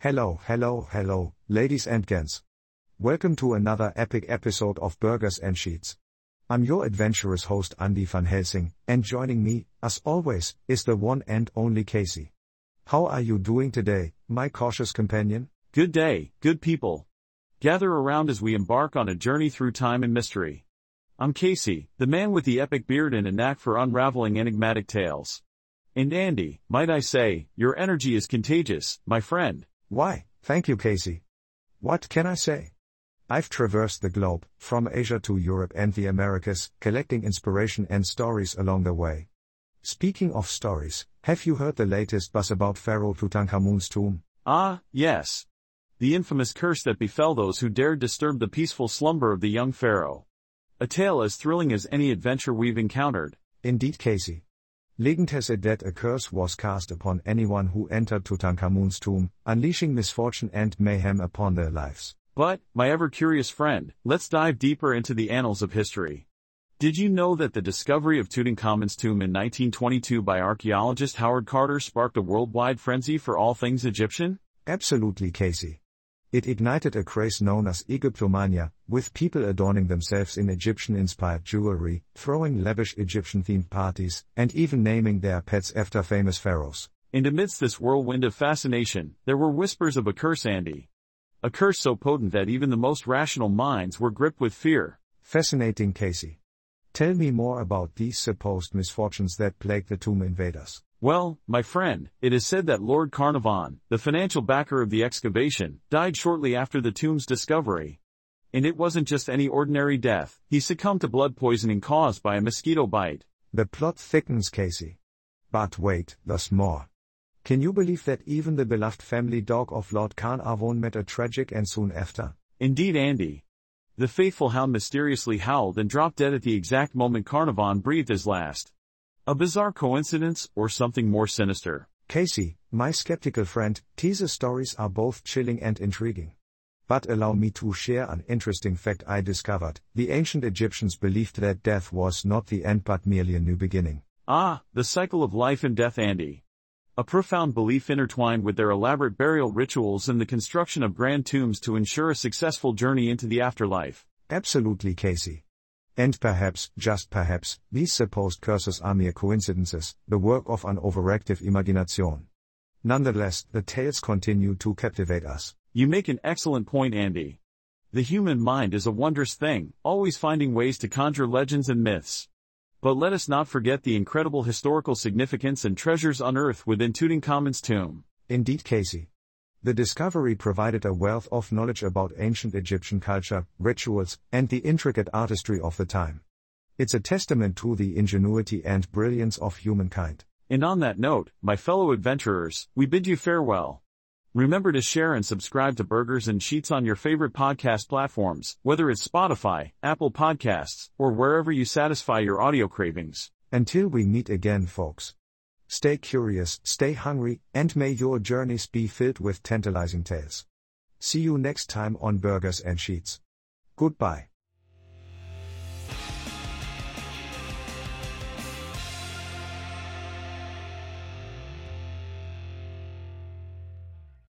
Hello, hello, hello, ladies and gents. Welcome to another epic episode of Burgers and Sheets. I'm your adventurous host Andy van Helsing, and joining me, as always, is the one and only Casey. How are you doing today, my cautious companion? Good day, good people. Gather around as we embark on a journey through time and mystery. I'm Casey, the man with the epic beard and a knack for unraveling enigmatic tales. And Andy, might I say, your energy is contagious, my friend. Why, thank you, Casey. What can I say? I've traversed the globe, from Asia to Europe and the Americas, collecting inspiration and stories along the way. Speaking of stories, have you heard the latest buzz about Pharaoh Tutankhamun's tomb? Ah, yes. The infamous curse that befell those who dared disturb the peaceful slumber of the young pharaoh. A tale as thrilling as any adventure we've encountered. Indeed, Casey. Legend has it that a curse was cast upon anyone who entered Tutankhamun's tomb, unleashing misfortune and mayhem upon their lives. But, my ever curious friend, let's dive deeper into the annals of history. Did you know that the discovery of Tutankhamun's tomb in 1922 by archaeologist Howard Carter sparked a worldwide frenzy for all things Egyptian? Absolutely, Casey. It ignited a craze known as Egyptomania, with people adorning themselves in Egyptian inspired jewelry, throwing lavish Egyptian themed parties, and even naming their pets after famous pharaohs. And amidst this whirlwind of fascination, there were whispers of a curse, Andy. A curse so potent that even the most rational minds were gripped with fear. Fascinating, Casey. Tell me more about these supposed misfortunes that plagued the tomb invaders. Well, my friend, it is said that Lord Carnarvon, the financial backer of the excavation, died shortly after the tomb's discovery. And it wasn't just any ordinary death, he succumbed to blood poisoning caused by a mosquito bite. The plot thickens, Casey. But wait, there's more. Can you believe that even the beloved family dog of Lord Carnarvon met a tragic end soon after? Indeed, Andy. The faithful hound mysteriously howled and dropped dead at the exact moment Carnarvon breathed his last. A bizarre coincidence, or something more sinister? Casey, my skeptical friend, teaser stories are both chilling and intriguing. But allow me to share an interesting fact I discovered. The ancient Egyptians believed that death was not the end but merely a new beginning. Ah, the cycle of life and death, Andy. A profound belief intertwined with their elaborate burial rituals and the construction of grand tombs to ensure a successful journey into the afterlife. Absolutely, Casey. And perhaps, just perhaps, these supposed curses are mere coincidences, the work of an overactive imagination. Nonetheless, the tales continue to captivate us. You make an excellent point, Andy. The human mind is a wondrous thing, always finding ways to conjure legends and myths. But let us not forget the incredible historical significance and treasures unearthed within Tutankhamun's tomb. Indeed, Casey. The discovery provided a wealth of knowledge about ancient Egyptian culture, rituals, and the intricate artistry of the time. It's a testament to the ingenuity and brilliance of humankind. And on that note, my fellow adventurers, we bid you farewell. Remember to share and subscribe to Burgers and Sheets on your favorite podcast platforms, whether it's Spotify, Apple Podcasts, or wherever you satisfy your audio cravings. Until we meet again, folks. Stay curious, stay hungry, and may your journeys be filled with tantalizing tales. See you next time on Burgers and Sheets. Goodbye.